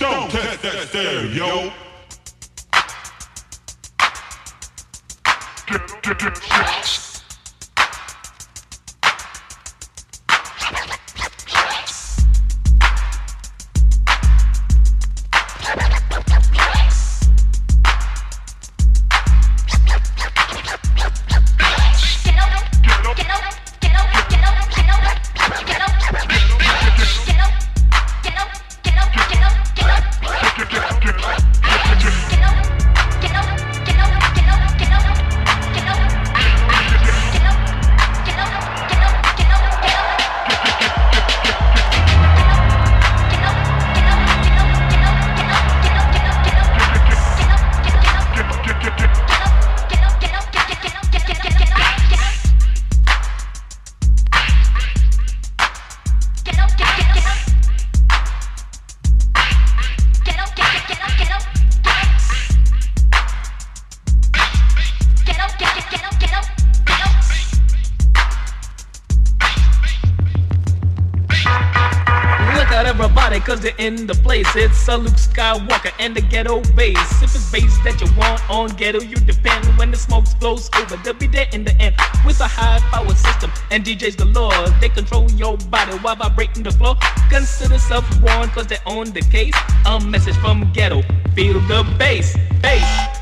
Don't test that stereo. Get, get, get, get. in the place. It's a Luke Skywalker and the ghetto bass. If it's bass that you want on ghetto, you depend. When the smoke blows over, they'll be there in the end. With a high power system and DJs galore, they control your body while vibrating the floor. Consider self warned cause they own the case. A message from ghetto. Feel the bass, bass.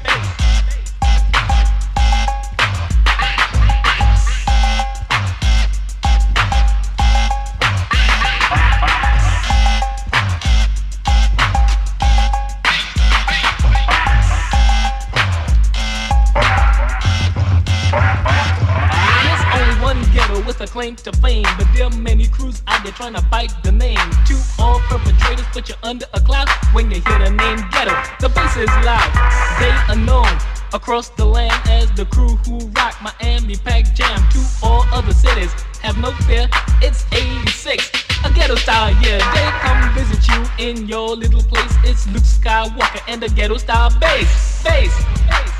Claim to fame, but there are many crews out there trying to bite the name. Two all perpetrators put you under a cloud when you hear the name ghetto. The bass is loud, they are known across the land as the crew who rock Miami Pack Jam. To all other cities, have no fear, it's 86. A ghetto style, yeah, they come visit you in your little place. It's Luke Skywalker and the ghetto style bass, bass, bass.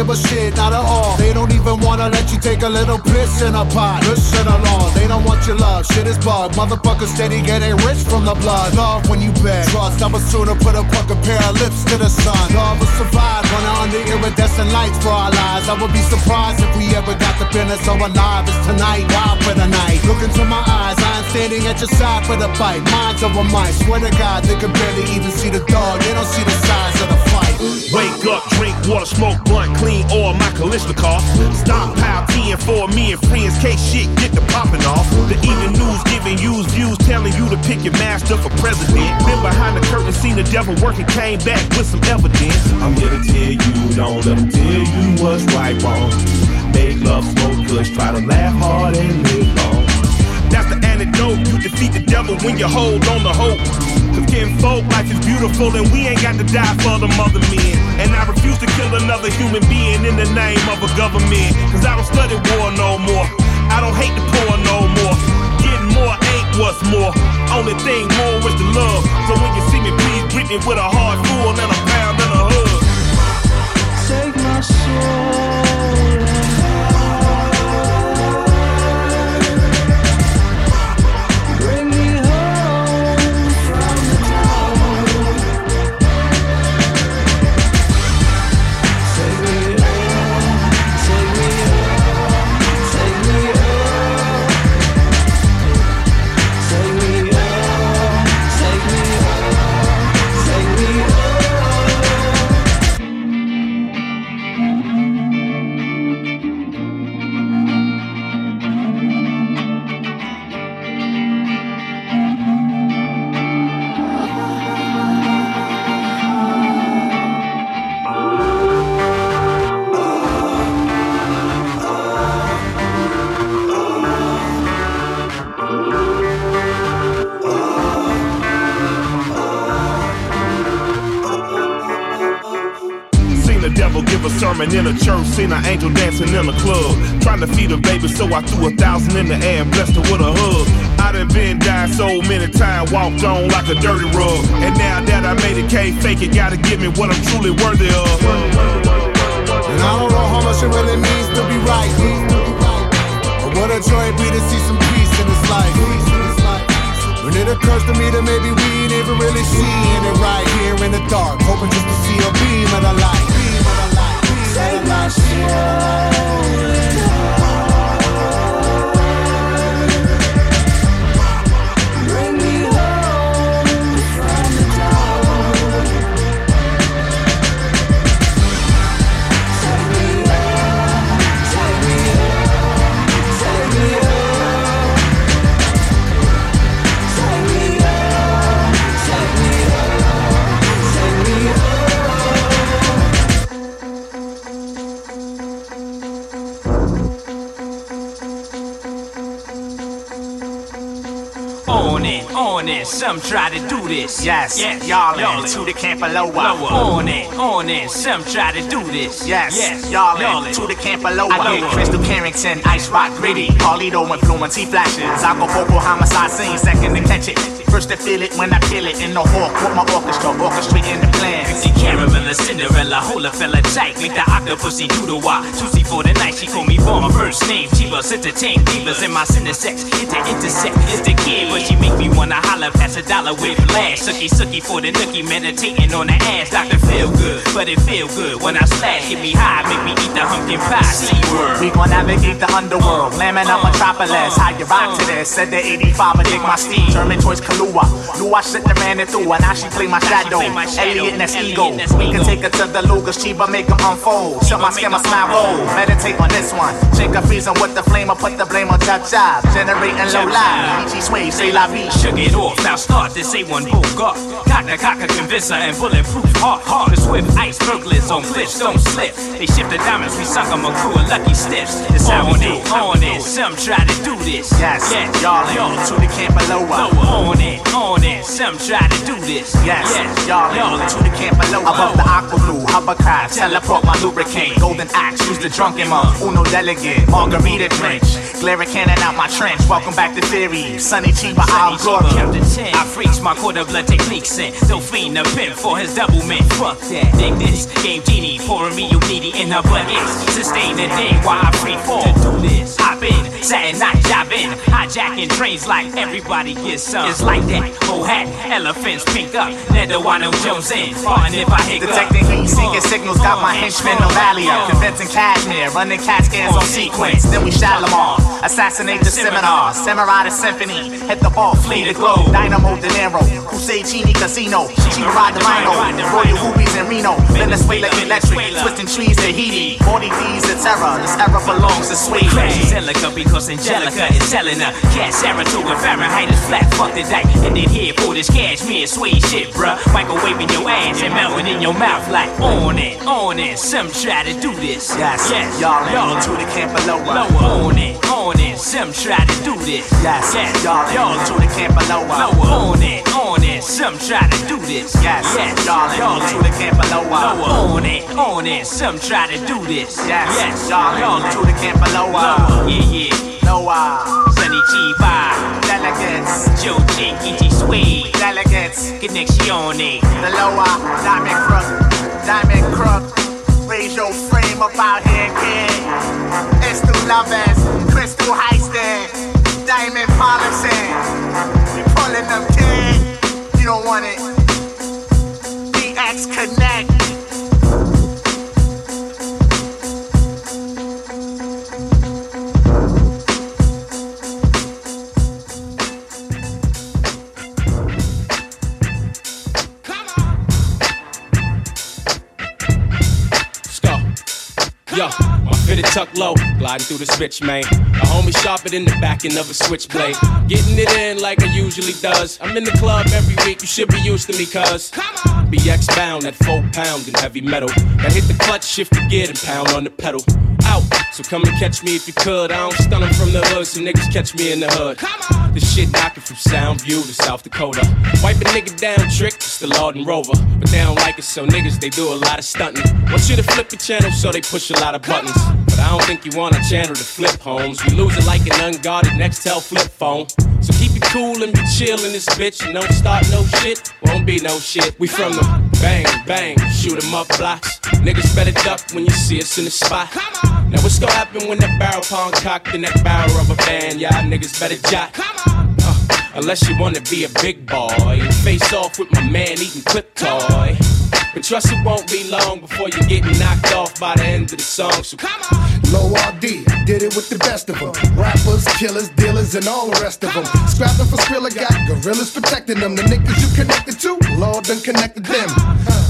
Give a shit, not at all. They don't even wanna let you take a little piss in a pot. Listen along, they don't want your love. Shit is bug. Motherfuckers steady getting rich from the blood. Love when you beg. Trust, I would sooner put a fucking pair of lips to the sun. Love will survive when under iridescent lights for our lives. I would be surprised if we ever got the business so alive as tonight. Wild for the night. Look into my eyes, I am standing at your side for the fight. Minds over mice. Swear to God, they can barely even see the dog. They don't see the size of the fight. Wake up, drink water, smoke blunt, clean oil, my Kalashnikov. Stockpile tea and for me and friends, case shit get the popping off. The even news giving you views, telling you to pick your master for president. Been behind the curtain, seen the devil working, came back with some evidence. I'm here to tell you, don't let them tell you what's right, wrong. Make love, smoke kush, try to laugh hard and live long. That's the antidote. You defeat the devil when you hold on to hope. Cause folk, life is beautiful and we ain't got to die for the mother men. And I refuse to kill another human being in the name of a government. Cause I don't study war no more. I don't hate the poor no more. Getting more ain't what's more. Only thing more is the love. So when you see me, please greet me with a heart full and a pound and a hug. Take my soul. Seen an angel dancing in a club. Trying to feed a baby, so I threw a thousand in the air and blessed her with a hug. I done been died so many times, walked on like a dirty rug. And now that I made it, can't fake it, gotta give me what I'm truly worthy of. And I don't know how much it really means to be right. But what a joy it be to see some peace in this life. When it occurs to me that maybe we ain't even really seeing it right here in the dark, hoping just to see Some try to do this. Yes, yes. y'all, y'all to the camp below. Lower. On it, on it. Some try to do this. Yes, yes. y'all, y'all to the camp below. I get Crystal Carrington, Ice Rock Gritty, Carlito influence, he flashes. Acapulco homicide scene, second to catch it. First to feel it when I kill it in the hawk with my orchestra, orchestrating the plans. The caramel, Cinderella, hold a fella tight. Make the octopusy do the wah. Juicy for the night, she call me for my First name, Chivas, entertain divas in my. Hit the intersect, is the kid, but she make me wanna holler, pass a dollar with flash. Sucky, sucky for the nookie, meditating on the ass. Doctor feel good, but it feel good when I slash. Hit me high, make me eat the pumpkin pie. See word. We gon' navigate the underworld, lambing up uh-huh. metropolis. How you rock to this? Said the 85, but dig my steed. German choice, Lua. Lua shit the ran it through, and now she play my shadow. Elliot and that's ego. We can take her to the Lugas, Chiba, make them unfold. Shut my skin, my smile roll. Meditate on this one. Shake a freezing with the flame, I put the blame on Cha Cha. Generating low live. EG sway, say la vie. Shook it off, now start this A1 boom guard. Cock the cocker convincer and bulletproof hard, hard. The swift ice burglars on cliffs don't slip. They shift the diamonds, we sunk them a crew of lucky stiffs. It's how we do, on it. Some try to do this. Yes, yes. y'all, y'all to the camp below. Lower, on it, on on it. Some try to do this. Yes, yes. y'all, y'all to the camp below. us. Above the aqua blue, hovercraft, teleport my lubricant. Golden axe, use the drunken monk. Uno delegate, margarita drench. Glare cannon out my trench. Welcome back to theory. Sonny Chiba, I'll Count to. I freaks my quarter blood techniques. Don't fiend a pimp for his double mint. Fuck that. Dig this. Game genie pouring me you needy in her buckets. Sustain the day while I free fall. To do this. Hop in, satin night job in. Hijacking trains like everybody gets some. It's like that. Whole hat, elephants pink up. Nedawano Jones in. Farting if I hiccup. Detecting heat seeking signals, got my henchmen on Valia. Convincing cashmere, running cat scans on sequence. Then we Shalimar. Assassinate the seminar. Samurai the symphony. Hit the ball, flee the globe. Dynamo De Niro. Crusade Chini Casino. Ride the rhino. Royal Rubies in Reno. Venezuela electric. Twisting trees to Tahiti. 40 D's of terror. This era belongs to Sweden. Angelica because Angelica is telling her. Cat Sarah to a Fahrenheit is flat. Fuck the dike. And then here for this cashmere suede shit, bruh. Microwaving your ass and melting in your mouth like on it, on it. Some try to do this. Yes, yes. Y'all, y'all to the camp below. Lower on it, on it. Some try to do this. Yes, yes. Y'all, y'all to the camp below. Lower on it, on it. Some try to do this. Yes, yes. Y'all, y'all to the camp below. Lower on it, on it. Some try to do this. Yes, yes. Y'all, y'all to the camp below. Yeah, yeah. Noah. Sonny Chiba. Delegates. Joe E.T. Sway. Delegates. Connectione. The lower. Diamond Crook. Diamond Crook. Raise your frame up out here. It's two lovers. Crystal Heiston. Low, gliding through the switch, man. A homie sharper than the backing of a switchblade. Getting it in like I usually does. I'm in the club every week, you should be used to me, cuz. BX bound at four pound in heavy metal. That hit the clutch, shift the gear, and pound on the pedal. out. So come and catch me if you could. I don't stun them from the hood, so niggas catch me in the hood. This shit knocking from Soundview to South Dakota. Wipe a nigga down, trick, it's the Lord and Rover. But they don't like it, so niggas, they do a lot of stunting. Want you to flip your channel, so they push a lot of buttons. But I don't think you want a channel to flip homes. We lose it like an unguarded Nextel flip phone. So keep it cool and be chill in this bitch and don't start no shit. Won't be no shit. We from the bang, bang, shoot 'em up blocks. Niggas better duck when you see us in the spot. Now what's gonna happen when that barrel pong cocked in that barrel rubber band? Y'all niggas better jot. Uh, unless you wanna be a big boy face off with my man eating clip toy. But trust it won't be long before you're getting knocked off by the end of the song. So come on. Low RD, did it with the best of them. Rappers, killers, dealers, and all the rest of them. Scrapping for Skrilla, got gorillas protecting them. The niggas you connected to, Lord done connected them.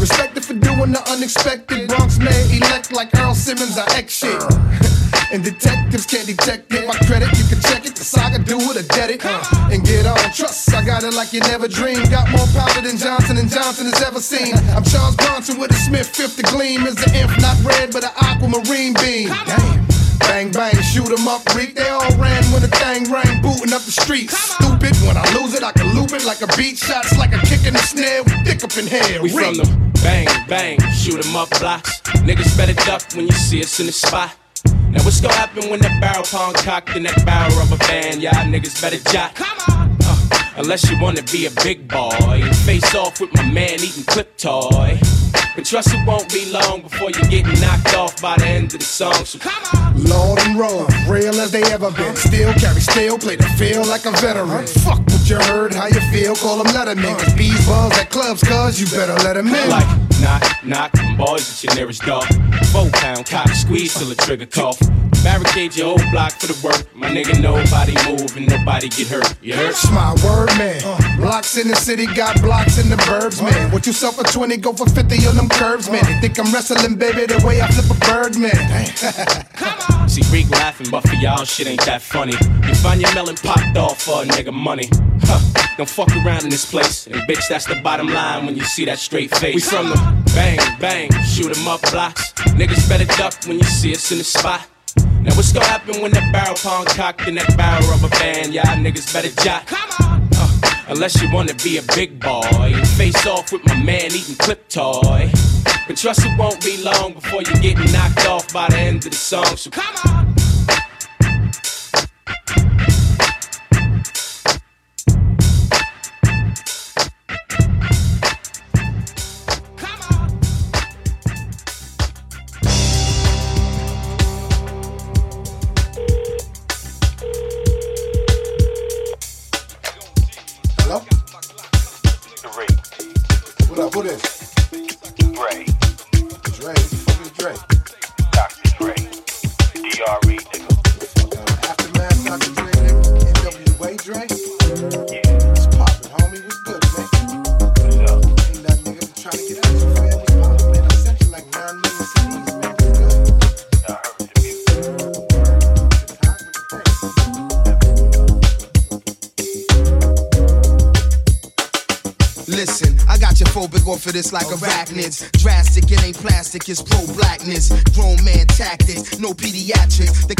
Respected for doing the unexpected. Bronx man elect like Earl Simmons, I X shit. And detectives can't detect it. My credit, you can check it. The saga do it or dead it. And get on. Trust, I got it like you never dreamed. Got more power than Johnson and Johnson has ever seen. I'm Charles Bronson with a Smith fifth. The gleam is the inf, not red, but an aquamarine beam. Damn. Bang bang, shoot 'em up, reek. They all ran when the thing rang, booting up the streets. Stupid, when I lose it, I can loop it like a beat. Shots like a kick in the snare, with dick up in here. We from them bang, bang, shoot 'em up blocks. Niggas better duck when you see us in the spot. Now what's gonna happen when that barrel pong cocked in that barrel rubber band? Y'all niggas better jot. Uh, unless you wanna be a big boy face off with my man eating clip toy. But trust it won't be long before you're getting knocked off by the end of the song. So come on. Lord and roll, real as they ever been. Still carry steel, play the field like a veteran. Fuck what you heard, how you feel, call them lettermen. Cause bees buzz at clubs, cuz you better let 'em in. Like knock, knock, them boys at your nearest door. Four pound cock squeeze till the trigger cough. Barricade your whole block for the work. My nigga, nobody move and nobody get hurt. You heard? That's my word, man. Blocks in the city got blocks in the burbs, man. What you sell for 20, go for 50 on them curves, man. They think I'm wrestling, baby, the way I flip a bird, man. See Reek laughing, but for y'all shit ain't that funny. You find your melon popped off for a nigga money. Huh. Don't fuck around in this place. And bitch, that's the bottom line when you see that straight face. We from the bang, bang, shoot 'em up blocks. Niggas better duck when you see us in the spot. Now what's gonna happen when that barrel pong cocked in that barrel rubber band? Y'all niggas better jot. Come on. Uh, unless you wanna be a big boy face off with my man eating clip toy. But trust it won't be long before you're getting knocked off by the end of the song. So come on. Drastic, it ain't plastic, it's pro blackness. Grown man tactics, no pediatrics. The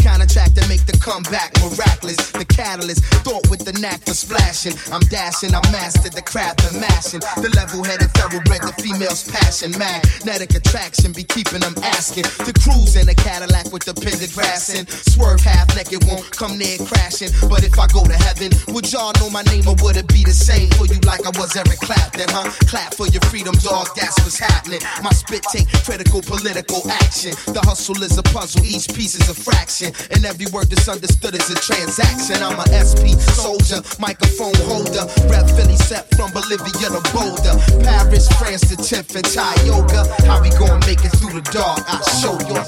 splashing. I'm dashing, I mastered the craft of mashing. The level headed thoroughbred, the female's passion. Magnetic attraction be keeping them asking. To cruise in a Cadillac with the pentagrass in. Swerve half naked, won't come near crashing. But if I go to heaven, would y'all know my name or would it be the same for you like I was Eric Clapton, huh? Clap for your freedom, dog, that's what's happening. My spit take critical political action. The hustle is a puzzle, each piece is a fraction. And every word that's understood is a transaction. I'm a SP soldier, microphone holder. Rep Philly set from Bolivia to Boulder. Paris, France to Tiff and Thai yoga. How we gonna make it through the dark? I'll show you. I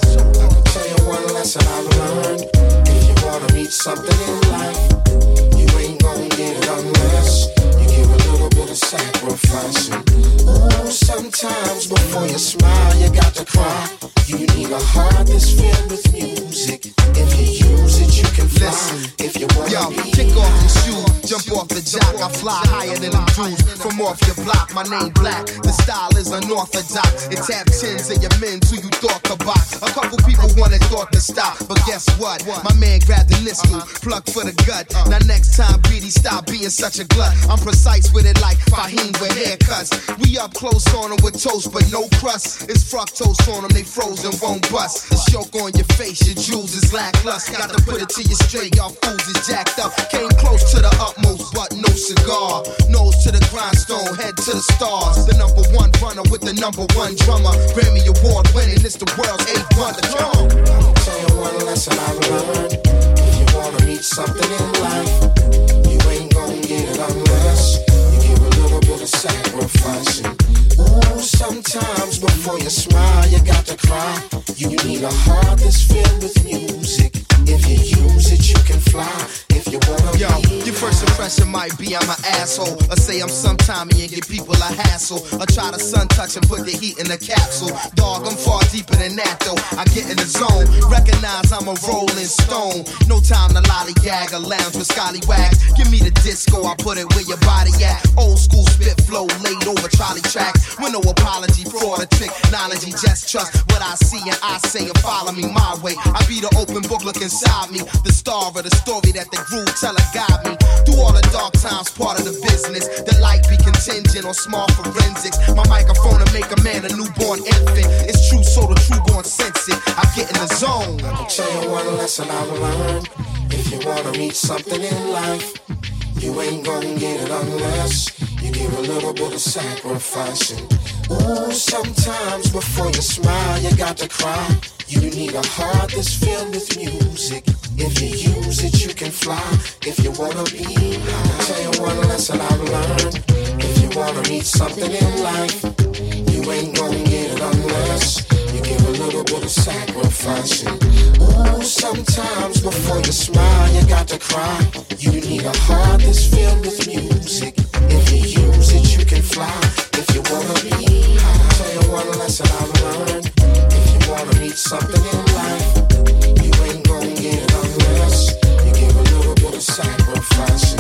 can tell you one lesson I've learned. If you wanna reach something in life, you ain't gonna get it unless you give a little bit of sacrifice. Ooh, sometimes before you smile, you got to cry. You need a heart that's filled with music. If you use it, you can fly. Listen. If you want Yo, kick the I fly higher than them Jews from off your block. My name black, the style is unorthodox. It tap tens of your men who you thought could box. A couple people wanted thought to stop, but guess what? My man grabbed the niskel, plucked for the gut. Now next time, BD, stop being such a glut. I'm precise with it like Fahim with haircuts. We up close on them with toast, but no crust. It's fructose on them, they frozen, won't bust. The choke on your face, your jewels is lackluster. Got to put it to you straight, y'all fools is jacked up. Came close to the utmost, but cigar. Nose to the grindstone, head to the stars. The number one runner with the number one drummer. Grammy Award winning, it's the world's eighth wonder. Come on. Tell you one lesson I've learned. If you wanna reach something in life, you ain't gonna get it unless you give a little bit of sacrificing. Ooh, sometimes before you smile, you got to cry. You need a heart that's filled with music. If you use it, you can fly. If you wanna Yo, your first impression might be I'm an asshole. Or say I'm sometimey and give people a hassle. Or try to sun touch and put the heat in the capsule. Dog, I'm far deeper than that though. I get in the zone. Recognize I'm a rolling stone. No time to lollygag or lounge with scallywags. Give me the disco, I put it where your body at. Old school spit flow laid over trolley tracks. With no apology, fraud or technology. Just trust what I see and I say and follow me my way. I be the open book look inside me. The star of the story that the groove teller guide me. Through all the dark times, part of the business. The light be contingent on small forensics. My microphone to make a man a newborn infant. It's true, so the true gon' sense it. I get in the zone. i Tell you one lesson I've learned. If you wanna reach something in life, you ain't gonna get it unless you give a little bit of sacrificing. Ooh, sometimes before you smile, you got to cry. You need a heart that's filled with music. If you use it, you can fly. If you wanna be high, I'll tell you one lesson I've learned. If you wanna reach something in life, you ain't gonna get it unless you give a little bit of sacrificing. Ooh, sometimes before you smile, you got to cry. You need a heart that's filled with music. If you use it, you can fly. If you wanna be high, I'll tell you one lesson I've learned. You wanna reach something in life, you ain't gonna get you give a little bit of sacrificing.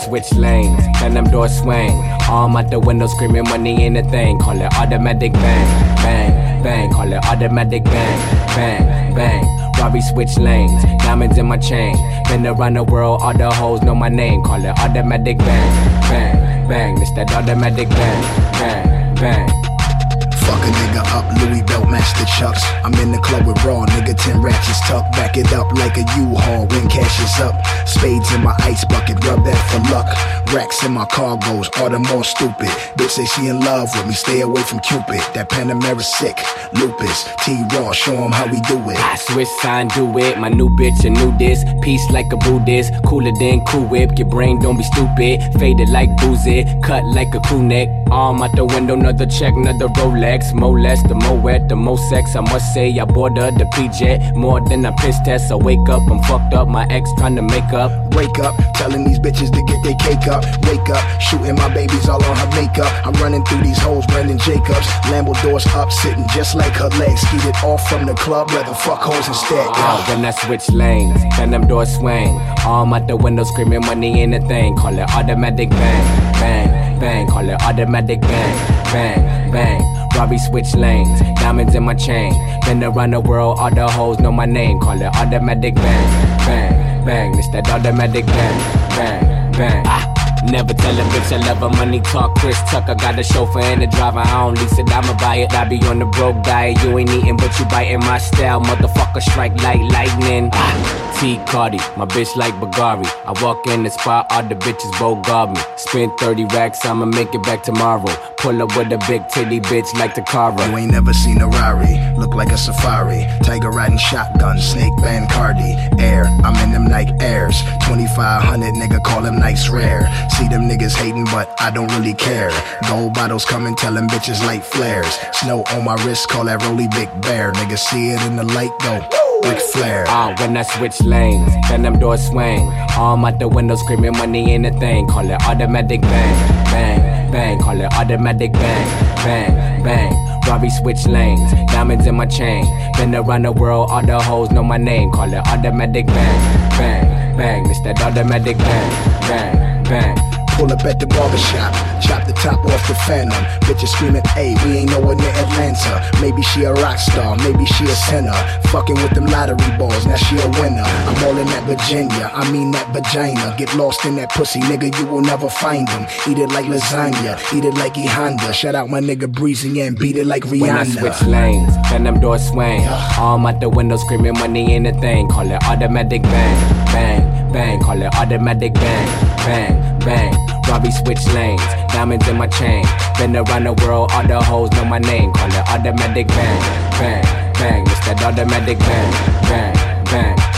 Switch lanes, then them doors swing. Arm out the window screaming money ain't a thing. Call it automatic bang, bang, bang. Call it automatic bang, bang, bang. Robbie switch lanes, diamonds in my chain. Been around the world, all the hoes know my name. Call it automatic bang, bang, bang. It's that automatic bang, bang, bang. Fuck a nigga up, Louis belt match the chucks. I'm in the club with raw, nigga, 10 ratchets tucked. Back it up like a U-Haul when cash is up. Spades in my ice bucket, rub that for luck. Racks in my cargoes, all the more stupid. Bitch say she in love with me, stay away from Cupid. That Panamera sick, lupus. T-Raw, show him how we do it. I switch sign, do it. My new bitch, a new this. Peace like a Buddhist. Cooler than Cool Whip. Your brain don't be stupid. Faded like boozy. Cut like a crew neck. Arm out the window, another check, another Rolex. More less, the more wet, the more sex. I must say, I bought the PJ. More than a piss test. I wake up, I'm fucked up. My ex trying to make up. Wake up, telling these bitches to get their cake up. Wake up, shooting my babies all on her makeup. I'm running through these hoes, Brandon Jacobs. Lambo doors up, sitting just like her legs. Skeeted off from the club, rather fuck hoes instead. Ah, when I switch lanes, then them doors swing. Arm out the window screaming money in the thing. Call it automatic bang, bang, bang. Call it automatic bang, bang, bang. Robbie switch lanes, diamonds in my chain. Been around the world, all the hoes know my name. Call it automatic bang, bang, bang. It's that automatic bang, bang, bang. Ah. Never tell a bitch I love her money talk. Chris Tucker got a chauffeur and a driver. I don't lease it, I'ma buy it. I be on the broke diet. You ain't eating, but you biting my style. Motherfucker strike like lightning. Ah. T Cardi, my bitch like Bagari. I walk in the spot, all the bitches both guard me. Spend 30 racks, I'ma make it back tomorrow. Pull up with a big titty bitch like the. You ain't never seen a Rari, look like a safari. Tiger riding shotgun, snake band Cardi. Air, I'm in them Nike Airs. 2500 nigga call them Nikes rare. See them niggas hating, but I don't really care. Gold bottles coming, tell them bitches light flares. Snow on my wrist, call that Rolly Big Bear. Nigga see it in the light, go. Ric Flair. Uh, when I switch lanes, then them doors swing. Arm out the window screaming money ain't a thing. Call it automatic bang, bang, bang. Call it automatic bang, bang, bang. Robbie switch lanes, diamonds in my chain. Been around the world, all the hoes know my name. Call it automatic bang, bang, bang. It's that automatic bang, bang, bang. Pull up at the barbershop, chop the top off the phantom. Bitches screaming, hey, we ain't nowhere near Atlanta. Maybe she a rock star, maybe she a sinner. Fucking with them lottery balls, now she a winner. I'm all in that Virginia, I mean that vagina. Get lost in that pussy, nigga, you will never find them. Eat it like lasagna, eat it like E Honda. Shout out my nigga Breezy and beat it like Rihanna. When I switch lanes, then them doors swing. Arm out the window screaming money ain't a thing. Call it automatic bang, bang, bang. Call it automatic bang, bang, bang. Robbie switch lanes, diamonds in my chain. Been around the world, all the hoes know my name. Call it automatic bang, bang, bang. It's that automatic bang, bang, bang.